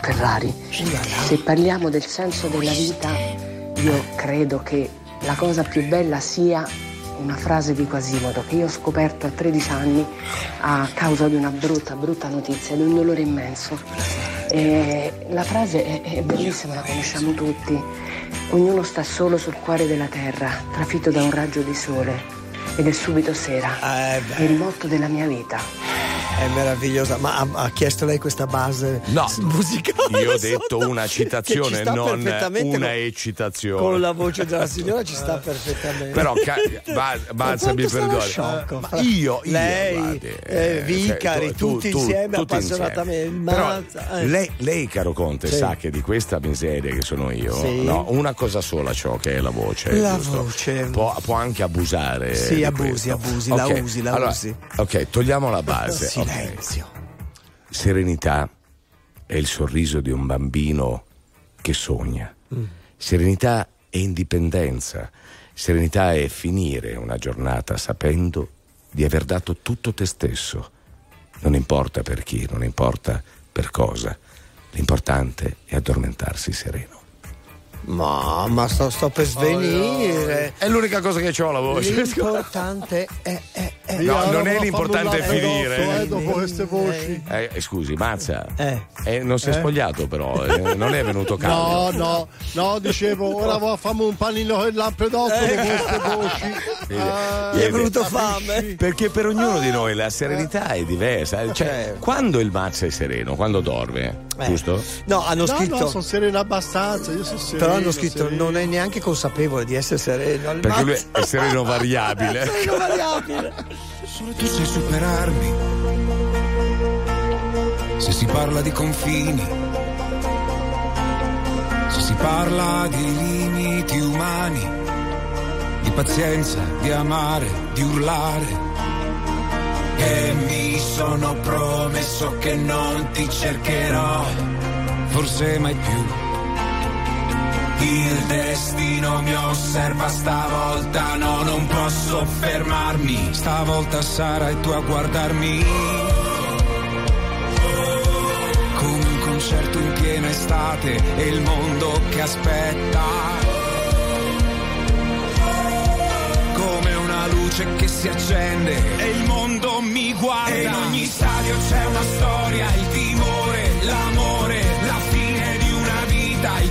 Ferrari. Se parliamo del senso della vita, io credo che la cosa più bella sia una frase di Quasimodo che io ho scoperto a 13 anni a causa di una brutta, brutta notizia, di un dolore immenso. E la frase è, è bellissima, la conosciamo tutti. Ognuno sta solo sul cuore della terra, trafitto da un raggio di sole. Ed è subito sera. è il motto della mia vita. È meravigliosa, ma ha, ha chiesto lei questa base No, musicale? Io ho sotto? detto una Che ci citazione, non una con- eccitazione. Con la voce della signora ci sta perfettamente. Però, ca- ba- Balza, mi perdoni. Ma io, io, Lei, guardi, eh, eh, Vicari, cioè, tu- tutti tu- insieme, tutti appassionatamente. insieme. Però eh. lei, lei, caro Conte, Sì. sa che di questa miseria che sono io, Sì. no, una cosa sola c'ho che è la voce. La giusto? voce. Può, può anche abusare. Sì, abusi, questo. abusi, la Ok, usi, la allora, usi. Ok, togliamo la base. ok. Silenzio. Serenità è il sorriso di un bambino che sogna. Mm. Serenità è indipendenza. Serenità è finire una giornata sapendo di aver dato tutto te stesso. Non importa per chi, non importa per cosa. L'importante è addormentarsi sereno. Ma, ma sto, sto per svenire. È l'unica cosa che ho la voce. L'importante è, è, è No, non è l'importante un finire. latte addosso, eh, dopo queste voci. Eh, eh, scusi, Mazza. Eh. Eh, non si è Eh? spogliato però, eh, non è venuto No, caldo. no, no, dicevo, ora va- fammi un panino con il lampredotto Eh. dopo queste voci. Eh, Gli è venuto fame. Perché per ognuno di noi la serenità è diversa. Cioè, quando il mazza è sereno? Quando dorme, Eh. giusto? No, hanno No, scritto. no, sono sereno abbastanza, io sono sereno. però hanno scritto sereno. non è neanche consapevole di essere sereno. al Perché lui è sereno variabile. Sereno variabile. Solo tu sai superarmi. Se si parla di confini, se si parla di limiti umani, di pazienza, di amare, di urlare. E mi sono promesso che non ti cercherò, forse mai più. Il destino mi osserva stavolta, no, non posso fermarmi. Stavolta sarai tu a guardarmi. Come un concerto in piena estate e il mondo che aspetta. Come una luce che si accende e il mondo mi guarda. E in ogni stadio c'è una storia, il timore, l'amore,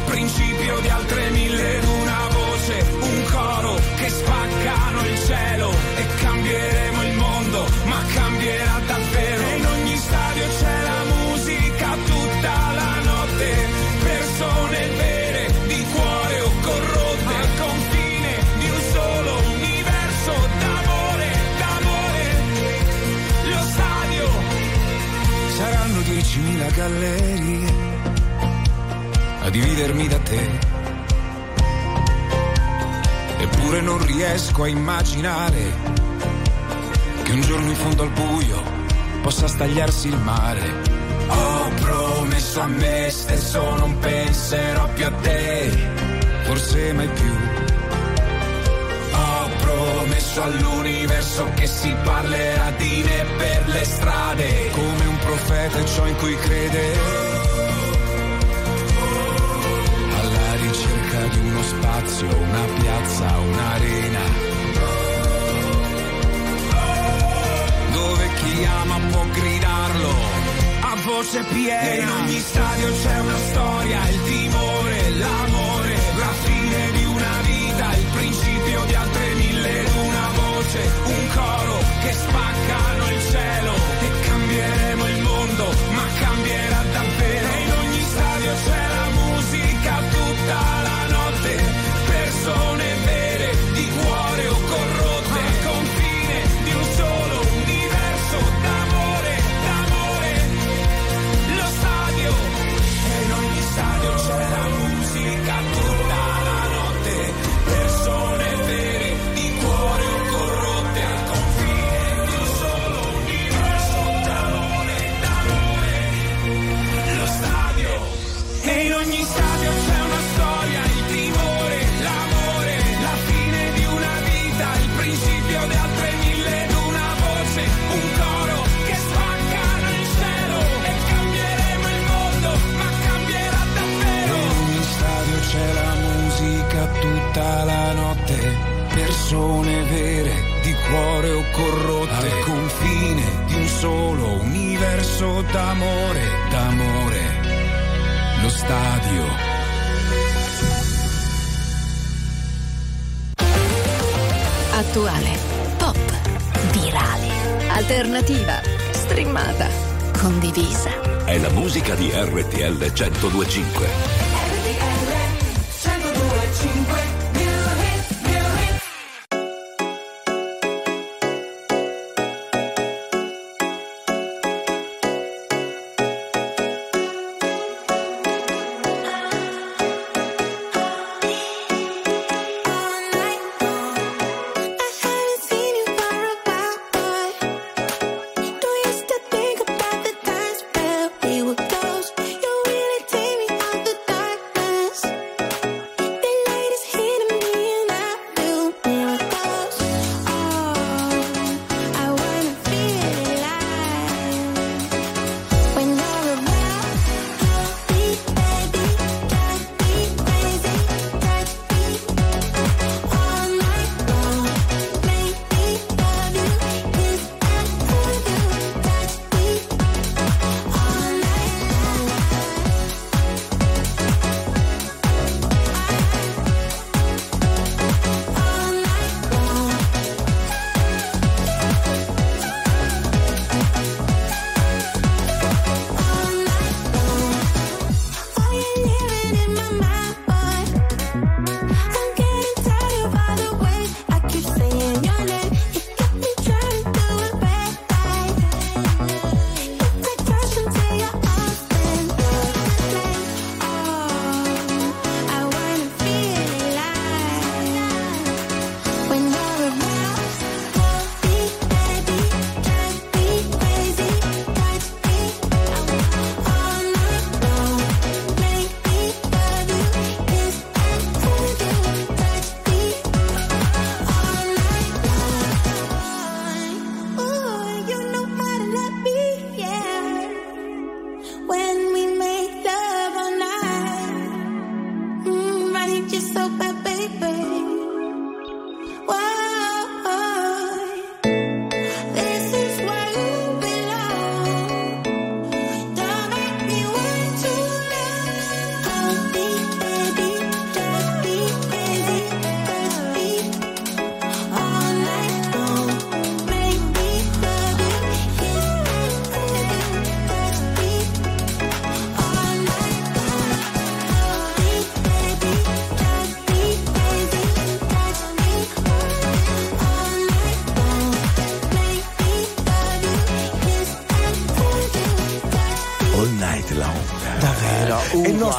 principio di altre mille ed una voce, un coro che spaccano il cielo e cambieremo il mondo, ma cambierà davvero. E in ogni stadio c'è la musica tutta la notte, persone vere di cuore o corrotte, al confine di un solo universo d'amore, d'amore. Lo stadio saranno 10.000 gallerie dividermi da te. Eppure non riesco a immaginare che un giorno in fondo al buio possa stagliarsi il mare. Ho promesso a me stesso non penserò più a te, forse mai più. Ho promesso all'universo che si parlerà di me per le strade, come un profeta e ciò in cui crede. Uno spazio, una piazza, un'arena. Dove chi ama può gridarlo a voce piena. E in ogni stadio c'è una storia, il timore, l'amore, la fine di una vita, il principio di altre mille ed una voce, un coro che spaccano il cielo e cambieremo il mondo, ma cambierà davvero. E in ogni stadio c'è la musica tutta tutta la notte. Persone vere di cuore o corrotte al confine di un solo universo d'amore d'amore. Lo stadio. Attuale, pop, virale, alternativa, streamata, condivisa. È la musica di RTL 1025.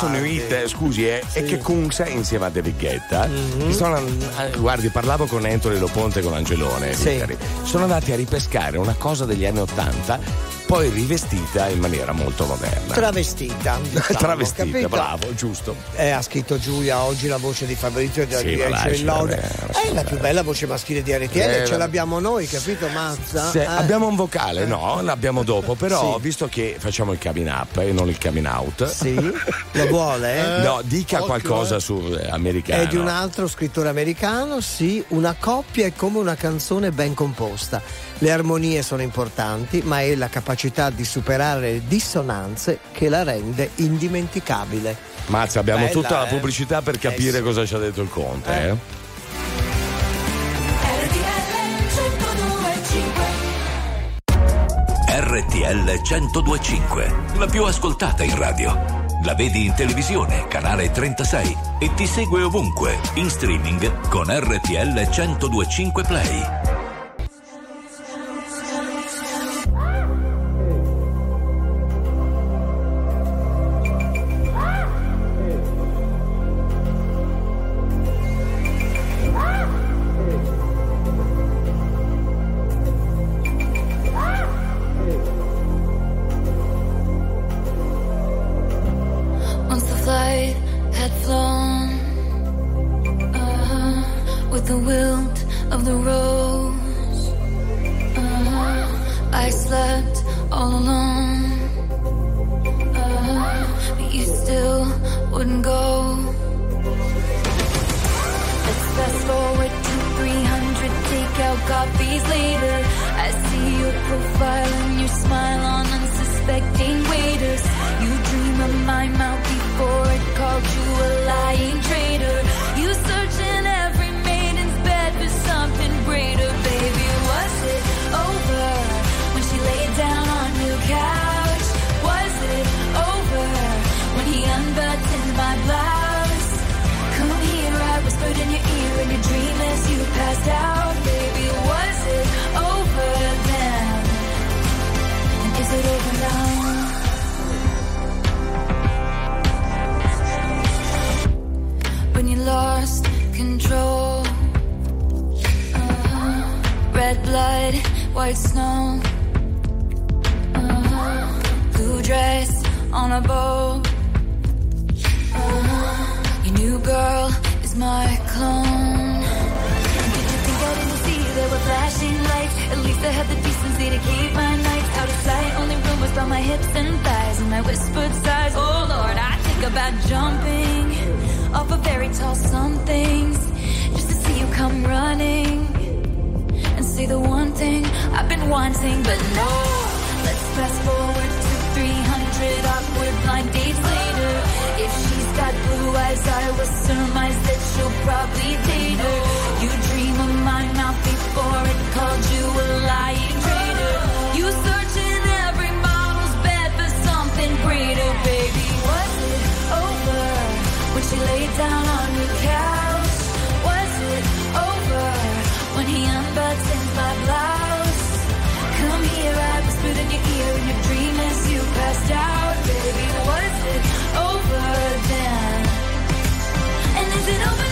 E new hit, eh, scusi, è, che Kungs insieme a David Guetta Mhm. che sono, eh, guardi, parlavo con Anthony Loponte e con Angelone. Sì. Sono andati a ripescare una cosa degli anni Ottanta, poi rivestita in maniera molto moderna. Travestita. diciamo, Travestita, capito? bravo, giusto. Eh, ha scritto Giulia oggi la voce di Fabrizio di Sì, Lode. vabbè, È la più bella voce maschile di RTL, Eh, ce l'abbiamo noi, capito Mazza? Se- Eh. Abbiamo un vocale, no? L'abbiamo dopo, però Sì. visto che facciamo il coming up e non il coming out. Sì? Lo vuole? eh? No, dica Occhio, qualcosa eh. su eh, americano. È di un altro scrittore americano, sì, una coppia è come una canzone ben composta. Le armonie sono importanti, ma è la capacità di superare le dissonanze che la rende indimenticabile. Mazza, abbiamo Bella, tutta la eh? pubblicità per capire Eh, sì. cosa ci ha detto il Conte. Eh. eh. RTL 1025, la più ascoltata in radio. La vedi in televisione, canale 36 e ti segue ovunque, in streaming con RTL 1025 Play. To keep my nights out of sight. Only rumors about my hips and thighs and my whispered sighs. Oh Lord, I think about jumping off a very tall somethings just to see you come running and say the one thing I've been wanting, but no. Let's fast forward to 300 awkward blind dates later. If she's got blue eyes, I will surmise that she'll probably date her. You dream of my mouth before it called you a lying she laid down on your couch? Was it over when he unbuttoned my blouse? Come here, I whispered in your ear in your dream as you passed out, baby. Was it over then? And is it over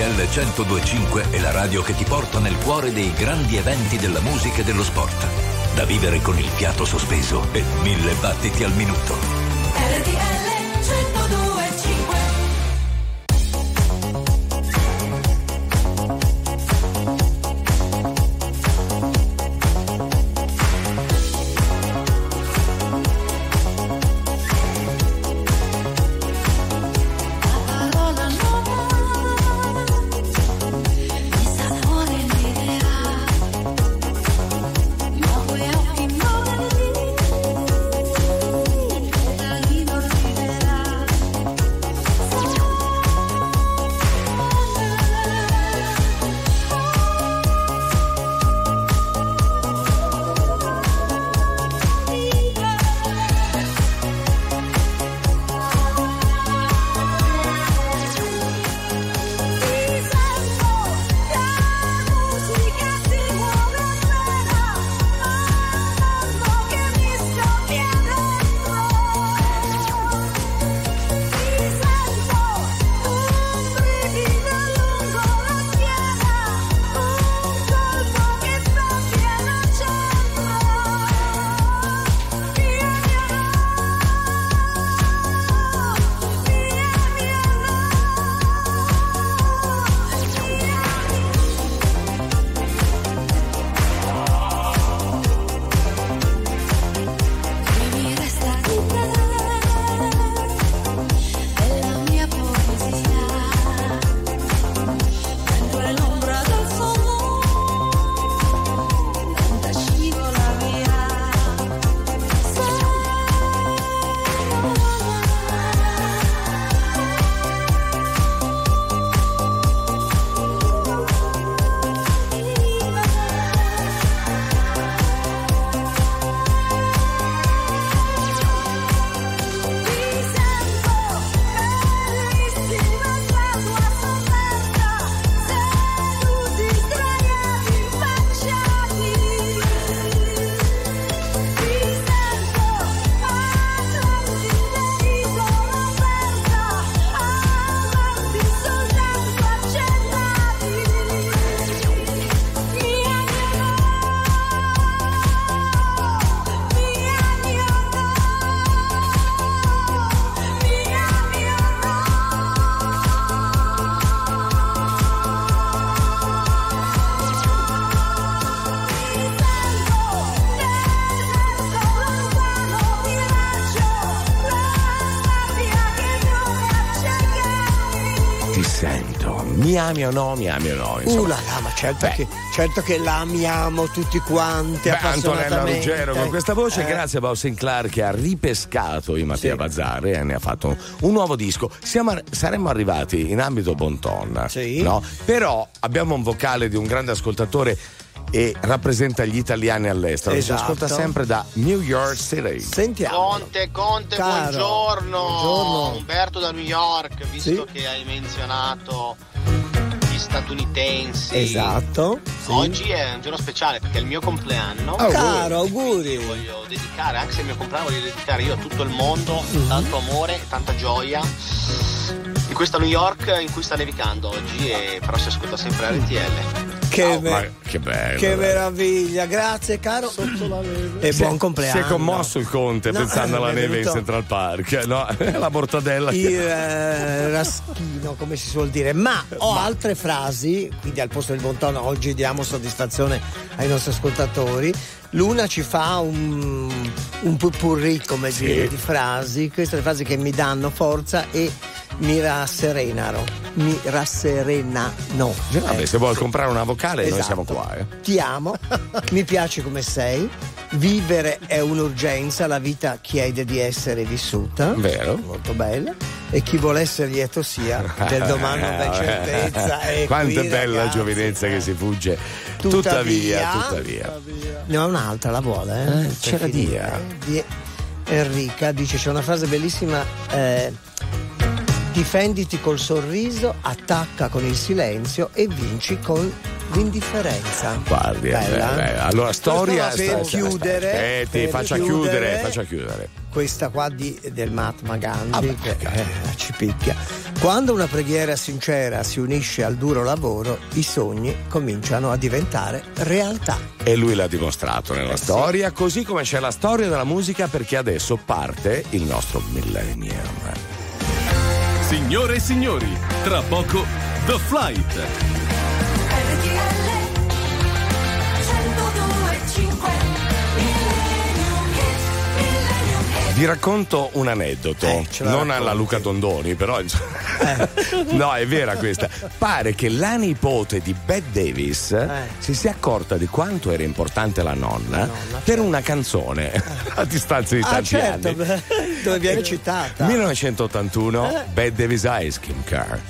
RTL 1025 è la radio che ti porta nel cuore dei grandi eventi della musica e dello sport. Da vivere con il fiato sospeso e mille battiti al minuto. Ami o no? Mi ami o no? Insomma. Uh là là, ma certo che, certo che la amiamo tutti quanti Beh, Antonella. Ruggero con questa voce, Eh. grazie a Bob Sinclair che ha ripescato i Mattia Bazzare e ne ha fatto un nuovo disco. Siamo, saremmo arrivati in ambito Bonton, no? Però abbiamo un vocale di un grande ascoltatore e rappresenta gli italiani all'estero. Esatto. Si ascolta sempre da New York City. Sentiamo. Conte, Conte, buongiorno. Buongiorno. Umberto da New York, visto Sì. che hai menzionato statunitensi. Esatto. sì. Oggi è un giorno speciale perché è il mio compleanno. Oh, Caro, auguri. Io voglio dedicare, anche se è il mio compleanno, voglio dedicare io a tutto il mondo Mhm. tanto amore e tanta gioia. Di questa New York in cui sta nevicando oggi e però si ascolta sempre RTL. Che, me- Ma che bello. che meraviglia, grazie caro. E buon compleanno. Si è commosso il Conte No, pensando alla è neve in venuto- Central Park, no? La mortadella. Il che- eh, raschino, come si suol dire, ma ho altre frasi, quindi al posto del buon tono oggi diamo soddisfazione ai nostri ascoltatori. L'una ci fa un, un pupurri, come Sì. dire, di frasi, queste le frasi che mi danno forza e mi rasserenano. Mi rasserenano. Vabbè, se vuoi comprare una vocale, noi Esatto. siamo qua. Eh. Ti amo, mi piaci come sei. Vivere è un'urgenza, la vita chiede di essere vissuta. Vero. Molto bella. E chi vuole essere lieto sia, del domani v'è certezza. E Quanto è bella la ragazzi, giovinezza che si fugge. Tuttavia- Tuttavia, tuttavia. Ne ho un'altra, la vuole? Eh? Eh, Per ce la finire, dia. eh? Di Enrica dice: c'è una frase bellissima. eh, Difenditi col sorriso, attacca con il silenzio e vinci con l'indifferenza. Guardi, eh, Bella. beh, beh, allora storia. Per chiudere, Aspetti, per faccia chiudere. chiudere, faccia chiudere. Questa qua di, del Mahatma Gandhi che eh, ci picchia. Quando una preghiera sincera si unisce al duro lavoro, i sogni cominciano a diventare realtà. E lui l'ha dimostrato nella storia, così come c'è la storia della musica perché adesso parte il nostro millennium. Signore e signori, tra poco The Flight. Vi racconto un aneddoto, Eh, la non racconti. alla Luca Dondoni, però insomma- no, è vera questa. Pare che la nipote di Bette Davis si sia accorta di quanto era importante la nonna, per una canzone a distanza di Ah, tanti certo, anni. dove viene citata. 1981, Eh. Bette Davis Ice Cream Car.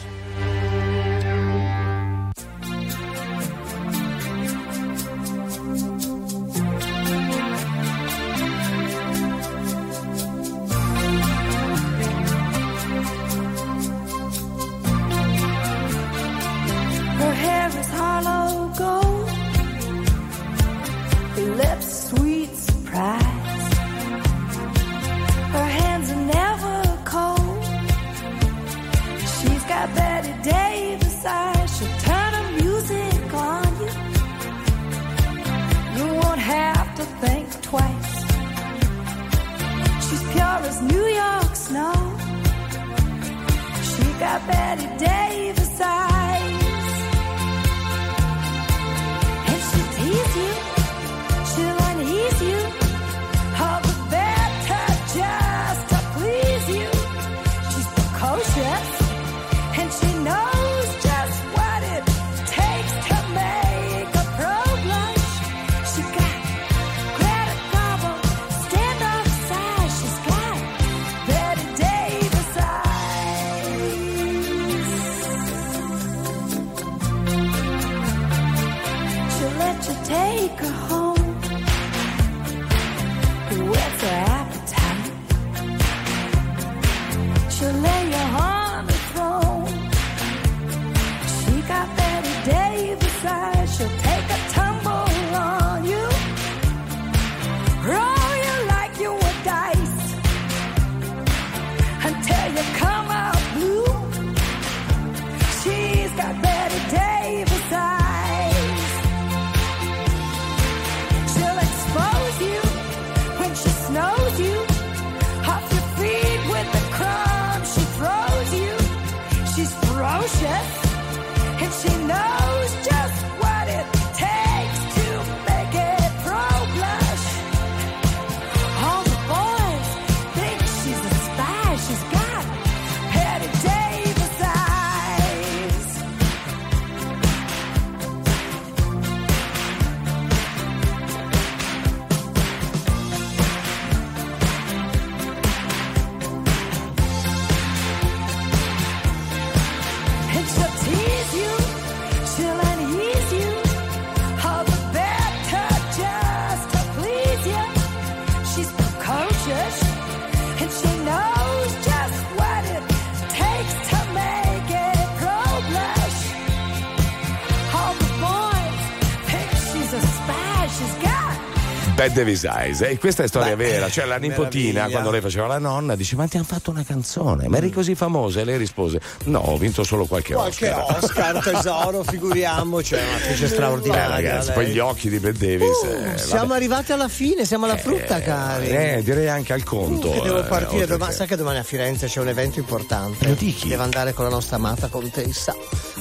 Bette Davis Eyes. E questa è storia Beh, vera. Cioè, la nipotina, meraviglia. quando lei faceva la nonna, dice: Ma ti hanno fatto una canzone? Ma eri così famosa? E lei rispose: No, ho vinto solo qualche, Qualche Oscar, tesoro, figuriamoci, è un'attrice Eh, straordinaria. ragazzi, lei. poi gli occhi di Bette Davis. Uh, eh, siamo arrivati alla fine, siamo alla frutta, cari. Eh, direi anche al conto. Che devo eh, partire domani. Sai che domani a Firenze c'è un evento importante. Lo dichi? Devo andare con la nostra amata contessa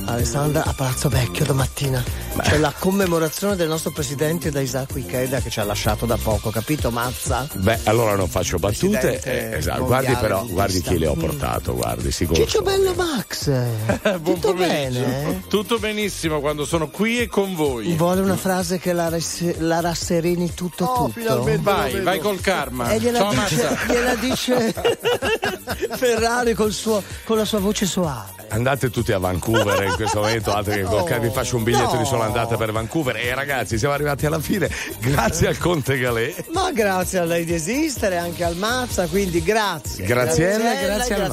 Alessandra a Palazzo Vecchio domattina. C'è la commemorazione del nostro presidente da Isacco Ikeda che ci ha lasciato da poco, capito Mazza? Beh, allora non faccio battute. Eh, esatto, guardi però, guardi chi le ho Mm. portato, guardi, sicuro. Ciccio Bello Max. Tutto bene? Tutto benissimo quando sono qui e con voi. Vuole una frase che la, ras- la rasserini tutto Oh, tutto? Vai, vai col karma. E gliela Ciao dice, Mazza. gliela dice Ferrari col suo- con la sua voce soave. Andate tutti a Vancouver in questo momento, altro che col vi faccio un biglietto no. di sola andata per Vancouver. E ragazzi, siamo arrivati alla fine. Grazie al Conte Galè. Ma grazie a lei di esistere, anche al Mazza, quindi grazie. Graziella, Graziella, grazie al